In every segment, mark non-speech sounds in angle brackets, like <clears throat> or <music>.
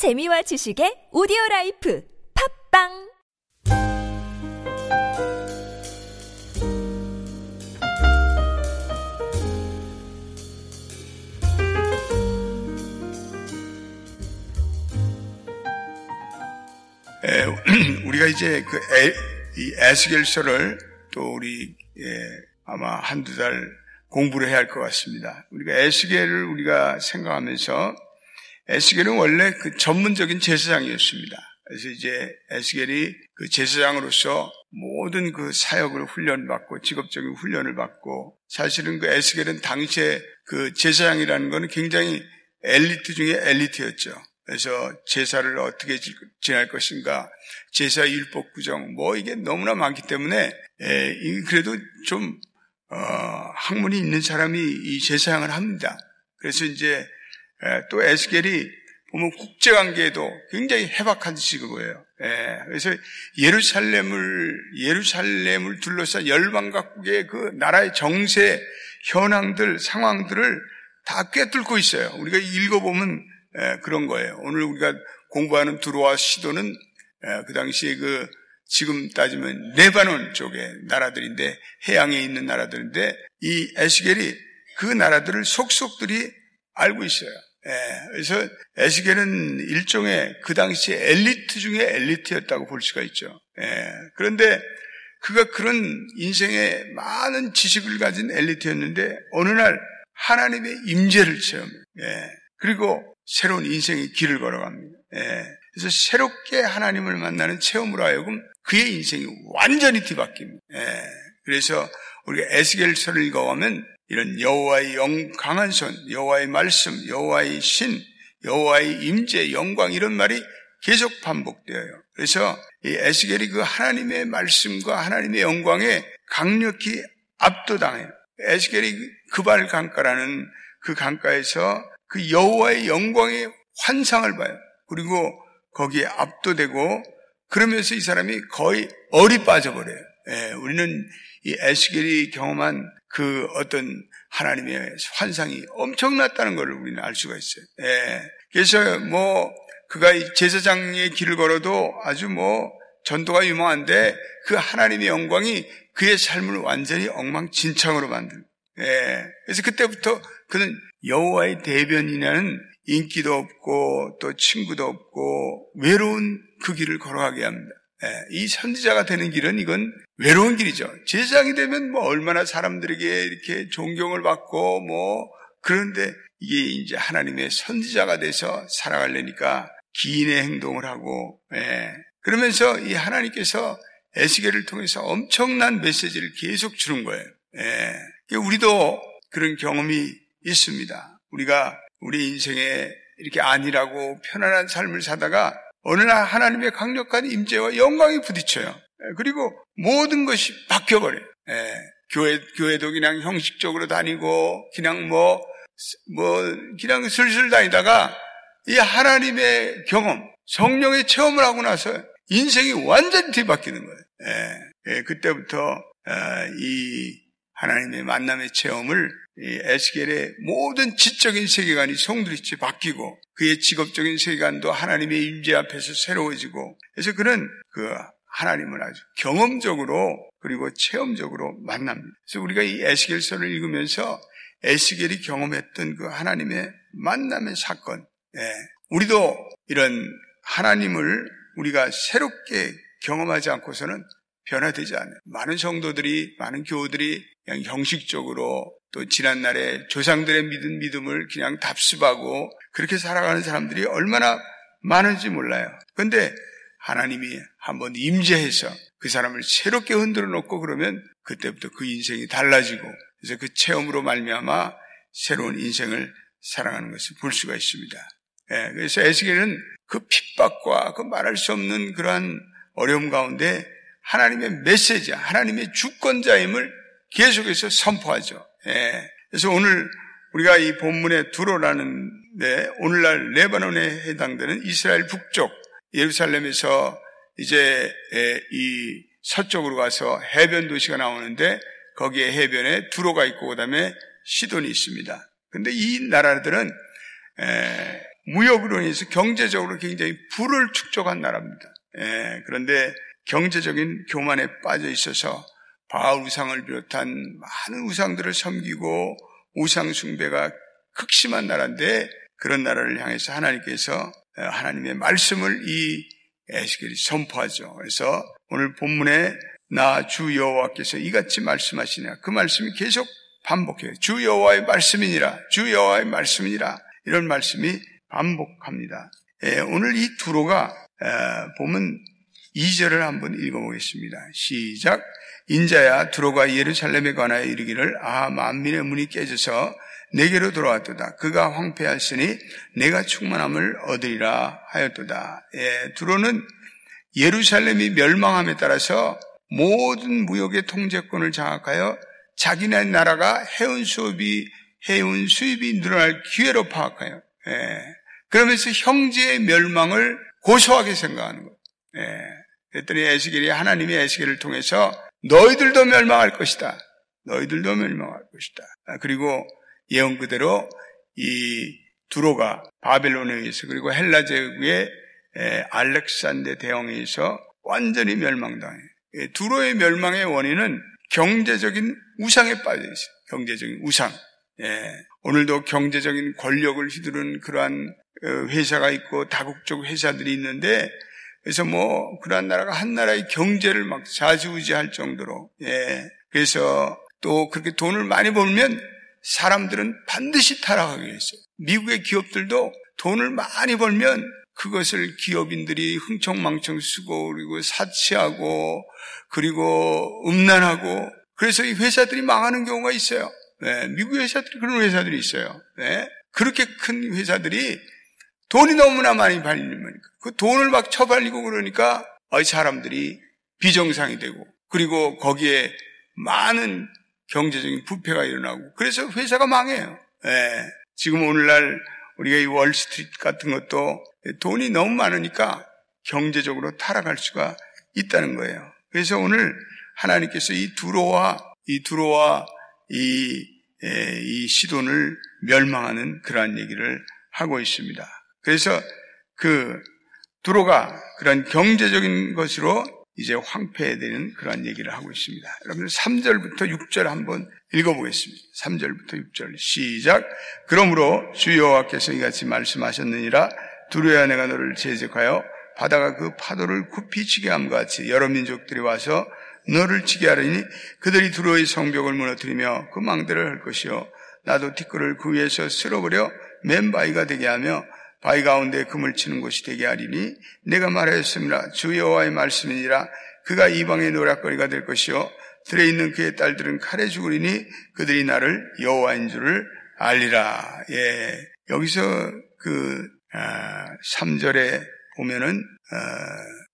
재미와 지식의 오디오 라이프 팟빵 에, <clears throat> 우리가 이제 그 에, 이 에스겔서를 또 우리 예, 아마 한두 달 공부를 해야 할 것 같습니다. 우리가 에스겔을 우리가 생각하면서 에스겔은 원래 그 전문적인 제사장이었습니다. 그래서 이제 에스겔이 그 제사장으로서 모든 그 사역을 훈련받고 직업적인 훈련을 받고 사실은 그 에스겔은 당시에 그 제사장이라는 것은 굉장히 엘리트 중에 엘리트였죠. 그래서 제사를 어떻게 지낼 것인가, 제사 율법 구정, 뭐 이게 너무나 많기 때문에 에, 그래도 좀 어, 학문이 있는 사람이 이 제사장을 합니다. 그래서 이제 에, 또 에스겔이 보면 국제 관계에도 굉장히 해박한 직업이에요. 예, 그래서 예루살렘을 예루살렘을 둘러싼 열방 각국의 그 나라의 정세 현황들 상황들을 다 꿰뚫고 있어요. 우리가 읽어보면 예, 그런 거예요. 오늘 우리가 공부하는 두로와 시도는 예, 그 당시에 그 지금 따지면 네바논 쪽의 나라들인데 해양에 있는 나라들인데 이 에스겔이 그 나라들을 속속들이 알고 있어요. 예, 그래서 에스겔은 일종의 그 당시에 엘리트 중에 엘리트였다고 볼 수가 있죠. 예, 그런데 그가 그런 인생에 많은 지식을 가진 엘리트였는데 어느 날 하나님의 임재를 체험해요. 예, 그리고 새로운 인생의 길을 걸어갑니다. 예. 그래서 새롭게 하나님을 만나는 체험으로 하여금 그의 인생이 완전히 뒤바뀝니다. 예. 그래서 우리가 에스겔서를 읽어가면 이런 여호와의 영 강한 손, 여호와의 말씀, 여호와의 신, 여호와의 임재, 영광 이런 말이 계속 반복되어요. 그래서 이 에스겔이 그 하나님의 말씀과 하나님의 영광에 강력히 압도당해요. 에스겔이 그발 강가라는 그 강가에서 그 여호와의 영광의 환상을 봐요. 그리고 거기에 압도되고 그러면서 이 사람이 거의 얼이 빠져버려요. 예, 우리는 이 에스겔이 경험한 그 어떤 하나님의 환상이 엄청났다는 것을 우리는 알 수가 있어요. 예, 그래서 뭐 그가 제사장의 길을 걸어도 아주 뭐 전도가 유명한데 그 하나님의 영광이 그의 삶을 완전히 엉망진창으로 만든. 예, 그래서 그때부터 그는 여호와의 대변이라는 인기도 없고 또 친구도 없고 외로운 그 길을 걸어가게 합니다. 예, 이 선지자가 되는 길은 이건 외로운 길이죠. 제사장이 되면 뭐 얼마나 사람들에게 이렇게 존경을 받고 뭐 그런데 이게 이제 하나님의 선지자가 돼서 살아가려니까 기인의 행동을 하고 예, 그러면서 이 하나님께서 에스겔을 통해서 엄청난 메시지를 계속 주는 거예요. 예, 우리도 그런 경험이 있습니다. 우리가 우리 인생에 이렇게 안일하고 편안한 삶을 사다가 어느 날 하나님의 강력한 임재와 영광이 부딪혀요. 예, 그리고 모든 것이 바뀌어버려요. 예, 교회, 교회도 그냥 형식적으로 다니고, 그냥 뭐, 뭐, 그냥 슬슬 다니다가 이 하나님의 경험, 성령의 체험을 하고 나서 인생이 완전히 뒤바뀌는 거예요. 예, 예, 그때부터 어, 이 하나님의 만남의 체험을 에스겔의 모든 지적인 세계관이 송두리째 바뀌고 그의 직업적인 세계관도 하나님의 임재 앞에서 새로워지고 그래서 그는 그 하나님을 아주 경험적으로 그리고 체험적으로 만납니다. 그래서 우리가 이 에스겔서를 읽으면서 에스겔이 경험했던 그 하나님의 만남의 사건, 예, 우리도 이런 하나님을 우리가 새롭게 경험하지 않고서는 변화되지 않아요. 많은 성도들이, 많은 교우들이 그냥 형식적으로 또 지난날에 조상들의 믿은 믿음을 그냥 답습하고 그렇게 살아가는 사람들이 얼마나 많은지 몰라요. 그런데 하나님이 한번 임재해서 그 사람을 새롭게 흔들어 놓고 그러면 그때부터 그 인생이 달라지고 그래서 그 체험으로 말미암아 새로운 인생을 살아가는 것을 볼 수가 있습니다. 예, 그래서 에스겔은 그 핍박과 그 말할 수 없는 그러한 어려움 가운데 하나님의 메시지, 하나님의 주권자임을 계속해서 선포하죠. 예. 그래서 오늘 우리가 이 본문에 두로라는 데 오늘날 레바논에 해당되는 이스라엘 북쪽 예루살렘에서 이제 예, 이 서쪽으로 가서 해변 도시가 나오는데 거기에 해변에 두로가 있고 그다음에 시돈이 있습니다. 근데 이 나라들은 무역으로 인해서 경제적으로 굉장히 부를 축적한 나라입니다. 예, 그런데 경제적인 교만에 빠져 있어서 바알 우상을 비롯한 많은 우상들을 섬기고 우상 숭배가 극심한 나라인데 그런 나라를 향해서 하나님께서 하나님의 말씀을 이 에스겔이 선포하죠. 그래서 오늘 본문에 나 주 여호와께서 이같이 말씀하시냐 그 말씀이 계속 반복해요. 주 여호와의 말씀이니라 주 여호와의 말씀이니라 이런 말씀이 반복합니다. 예, 오늘 이 두로가 보면 2절을 한번 읽어보겠습니다. 시작. 인자야 두로가 예루살렘에 관하여 이르기를 아 만민의 문이 깨져서 내게로 돌아왔도다. 그가 황폐하시니 내가 충만함을 얻으리라 하였도다. 예, 두로는 예루살렘이 멸망함에 따라서 모든 무역의 통제권을 장악하여 자기네 나라가 해운 수입이 해운 수입이 늘어날 기회로 파악해요. 예, 그러면서 형제의 멸망을 고소하게 생각하는 거예요. 예, 그랬더니 에스겔이 하나님의 에스겔을 통해서 너희들도 멸망할 것이다. 너희들도 멸망할 것이다. 아, 그리고 예언 그대로 이 두로가 바벨론에 의해서 그리고 헬라 제국의 알렉산데 대왕에 의해서 완전히 멸망당해. 두로의 멸망의 원인은 경제적인 우상에 빠져 있어요. 경제적인 우상. 예. 오늘도 경제적인 권력을 휘두른 그러한 어, 회사가 있고 다국적 회사들이 있는데 그래서 뭐 그러한 나라가 한 나라의 경제를 막 좌지우지할 정도로 예. 그래서 또 그렇게 돈을 많이 벌면 사람들은 반드시 타락하게 했어요. 미국의 기업들도 돈을 많이 벌면 그것을 기업인들이 흥청망청 쓰고 그리고 사치하고 그리고 음란하고 그래서 이 회사들이 망하는 경우가 있어요. 네, 미국 회사들이 그런 회사들이 있어요. 네, 그렇게 큰 회사들이 돈이 너무나 많이 발리니까 그 돈을 막 쳐발리고 그러니까 사람들이 비정상이 되고 그리고 거기에 많은 경제적인 부패가 일어나고 그래서 회사가 망해요. 네. 지금 오늘날 우리가 이 월스트리트 같은 것도 돈이 너무 많으니까 경제적으로 타락할 수가 있다는 거예요. 그래서 오늘 하나님께서 이 두로와 이 두로와 이, 이 시돈을 멸망하는 그러한 얘기를 하고 있습니다. 그래서 그 두로가 그런 경제적인 것으로 이제 황폐되는 그런 얘기를 하고 있습니다. 여러분 3절부터 6절 한번 읽어보겠습니다. 3절부터 6절 시작. 그러므로 주 여호와께서 이같이 말씀하셨느니라 두려야 내가 너를 제적하여 바다가 그 파도를 굽히 치게 함과 같이 여러 민족들이 와서 너를 치게 하리니 그들이 두로의 성벽을 무너뜨리며 그 망대를 할 것이요 나도 티끌을 그 위에서 쓸어버려 맨바위가 되게 하며 바위 가운데 금을 치는 곳이 되게 하리니 내가 말하였습니다. 주 여호와의 말씀이니라 그가 이방의 노략거리가 될 것이요 들에 있는 그의 딸들은 칼에 죽으리니 그들이 나를 여호와인 줄을 알리라. 예. 여기서 그 아, 3절에 보면은 아,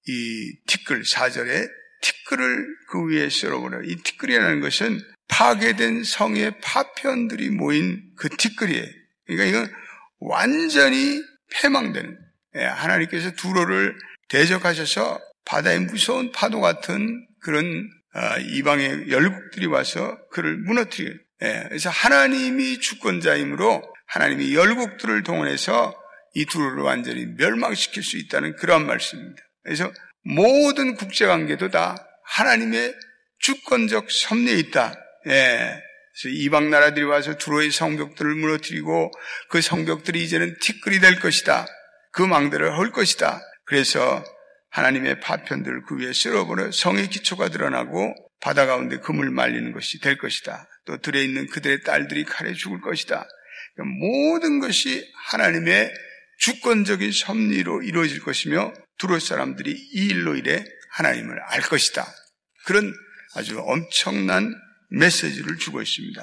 이 티끌 4절에 티끌을 그 위에 쓸어버려. 이 티끌이라는 것은 파괴된 성의 파편들이 모인 그 티끌이에요. 그러니까 이건 완전히 패망되는 예, 하나님께서 두로를 대적하셔서 바다의 무서운 파도 같은 그런 아, 이방의 열국들이 와서 그를 무너뜨려요. 예, 그래서 하나님이 주권자이므로 하나님이 열국들을 동원해서 이 두로를 완전히 멸망시킬 수 있다는 그러한 말씀입니다. 그래서 모든 국제관계도 다 하나님의 주권적 섭리에 있다. 예. 그래서 이방 나라들이 와서 두로의 성벽들을 무너뜨리고 그 성벽들이 이제는 티끌이 될 것이다. 그 망대를 헐 것이다. 그래서 하나님의 파편들을 그 위에 쓸어버려 성의 기초가 드러나고 바다 가운데 금을 말리는 것이 될 것이다. 또 들에 있는 그들의 딸들이 칼에 죽을 것이다. 그러니까 모든 것이 하나님의 주권적인 섭리로 이루어질 것이며 두로 사람들이 이 일로 인해 하나님을 알 것이다. 그런 아주 엄청난 메시지를 주고 있습니다.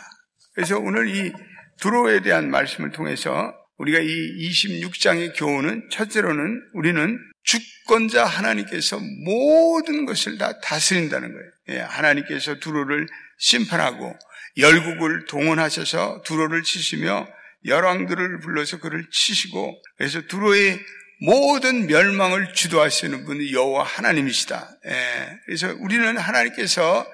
그래서 오늘 이 두로에 대한 말씀을 통해서 우리가 이 26장의 교훈은 첫째로는 우리는 주권자 하나님께서 모든 것을 다 다스린다는 거예요. 예, 하나님께서 두로를 심판하고 열국을 동원하셔서 두로를 치시며 열왕들을 불러서 그를 치시고 그래서 두로의 모든 멸망을 주도하시는 분이 여호와 하나님이시다. 예, 그래서 우리는 하나님께서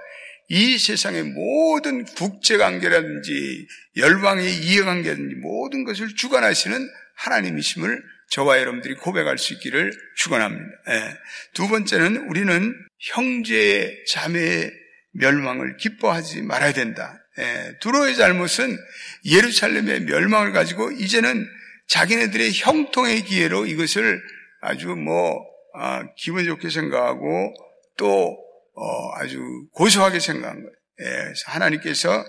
이 세상의 모든 국제관계라든지 열방의 이해관계라든지 모든 것을 주관하시는 하나님이심을 저와 여러분들이 고백할 수 있기를 축원합니다. 예. 두 번째는 우리는 형제 자매의 멸망을 기뻐하지 말아야 된다. 예. 두로의 잘못은 예루살렘의 멸망을 가지고 이제는 자기네들의 형통의 기회로 이것을 아주 뭐 아, 기분 좋게 생각하고 또 어, 아주 고소하게 생각한 거예요. 예. 하나님께서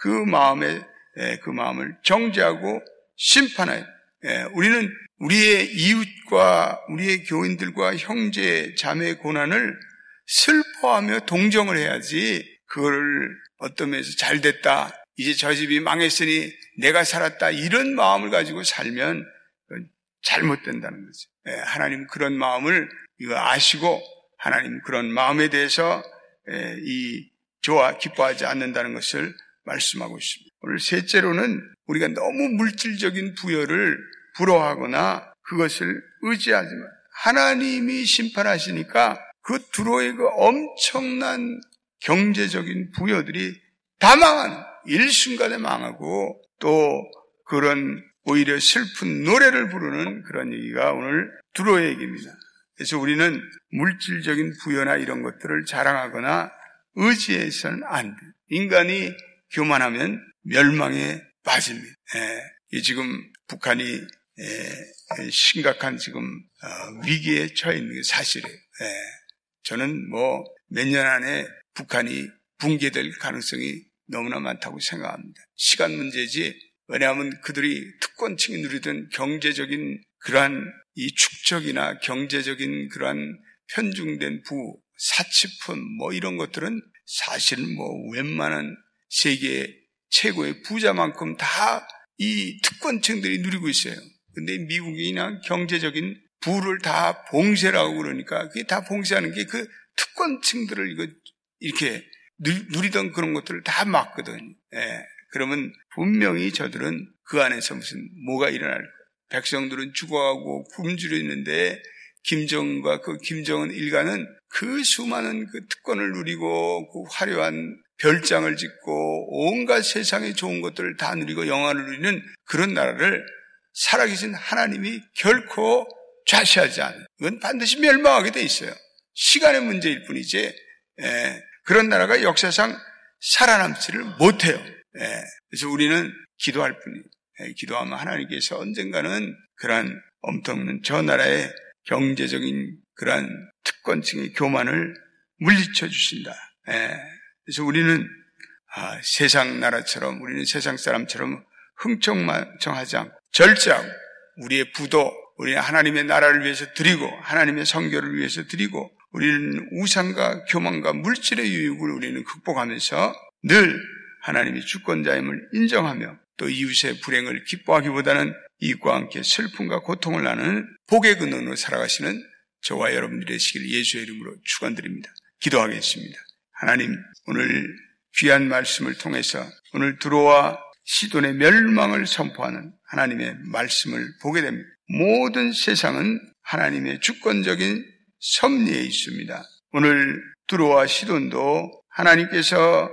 그 마음에 예, 그 마음을 정죄하고 심판하여 예, 우리는 우리의 이웃과 우리의 교인들과 형제 자매의 고난을 슬퍼하며 동정을 해야지 그거를 어떤 면에서 잘 됐다 이제 저 집이 망했으니 내가 살았다 이런 마음을 가지고 살면 잘못된다는 거죠. 예, 하나님 그런 마음을 이거 아시고 하나님 그런 마음에 대해서 예, 이 좋아 기뻐하지 않는다는 것을 말씀하고 있습니다. 오늘 셋째로는 우리가 너무 물질적인 부여를 부러워하거나 그것을 의지하지 만 하나님이 심판하시니까 그 두로의 그 엄청난 경제적인 부여들이 다 망하는 일순간에 망하고 또 그런 오히려 슬픈 노래를 부르는 그런 얘기가 오늘 두로의 얘기입니다. 그래서 우리는 물질적인 부여나 이런 것들을 자랑하거나 의지해서는 안 돼. 인간이 교만하면 멸망에 빠집니다. 예, 지금 북한이 예, 심각한 지금 어, 위기에 처해 있는 게 사실이에요. 예, 저는 뭐 몇 년 안에 북한이 붕괴될 가능성이 너무나 많다고 생각합니다. 시간 문제지. 왜냐하면 그들이 특권층이 누리던 경제적인 그러한 이 축적이나 경제적인 그러한 편중된 부, 사치품 뭐 이런 것들은 사실은 뭐 웬만한 세계 최고의 부자만큼 다 이 특권층들이 누리고 있어요. 근데 미국이나 경제적인 부를 다 봉쇄라고 그러니까 그게 다 봉쇄하는 게 그 특권층들을 이거 이렇게 누리던 그런 것들을 다 막거든. 예. 그러면 분명히 저들은 그 안에서 무슨 뭐가 일어날 거야. 백성들은 죽어가고 굶주려 있는데 김정은과 그 김정은 일가는 그 수많은 그 특권을 누리고 그 화려한 별장을 짓고 온갖 세상의 좋은 것들을 다 누리고 영화를 누리는 그런 나라를 살아계신 하나님이 결코 좌시하지 않아요. 이건 반드시 멸망하게 돼 있어요. 시간의 문제일 뿐이지 예, 그런 나라가 역사상 살아남지를 못해요. 예, 그래서 우리는 기도할 뿐이에요. 예, 기도하면 하나님께서 언젠가는 그러한 엄청난 저 나라의 경제적인 그러한 특권층의 교만을 물리쳐 주신다. 예, 그래서 우리는 아, 세상 나라처럼 우리는 세상 사람처럼 흥청망청하지 않고 절제하고 우리의 부도 우리는 하나님의 나라를 위해서 드리고 하나님의 성교를 위해서 드리고 우리는 우상과 교만과 물질의 유익을 우리는 극복하면서 늘 하나님이 주권자임을 인정하며 또 이웃의 불행을 기뻐하기보다는 이익과 함께 슬픔과 고통을 나누는 복의 근원으로 살아가시는 저와 여러분들의 시길 예수의 이름으로 축원드립니다. 기도하겠습니다. 하나님 오늘 귀한 말씀을 통해서 오늘 들어와 시돈의 멸망을 선포하는 하나님의 말씀을 보게 됩니다. 모든 세상은 하나님의 주권적인 섭리에 있습니다. 오늘 들어와 시돈도 하나님께서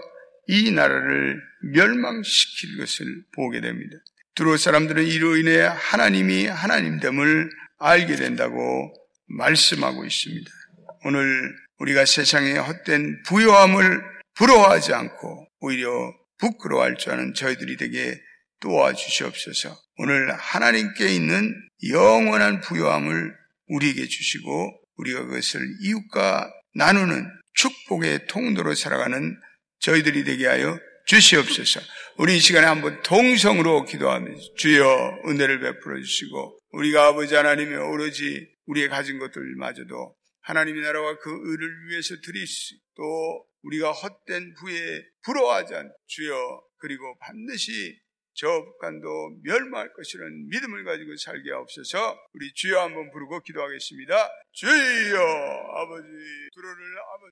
이 나라를 멸망시킬 것을 보게 됩니다. 두로 사람들은 이로 인해 하나님이 하나님됨을 알게 된다고 말씀하고 있습니다. 오늘 우리가 세상의 헛된 부요함을 부러워하지 않고 오히려 부끄러워할 줄 아는 저희들이 되게 도와주시옵소서. 오늘 하나님께 있는 영원한 부요함을 우리에게 주시고 우리가 그것을 이웃과 나누는 축복의 통로로 살아가는 저희들이 되게 하여 주시옵소서. 우리 이 시간에 한번 동성으로 기도하면서 주여 은혜를 베풀어 주시고 우리가 아버지 하나님의 오로지 우리의 가진 것들마저도 하나님의 나라와 그 의를 위해서 수, 또 우리가 헛된 부에 부러워하지 않 주여 그리고 반드시 저 북한도 멸망할 것이라는 믿음을 가지고 살게 하옵소서 우리 주여 한번 부르고 기도하겠습니다. 주여 아버지 두로를 아버지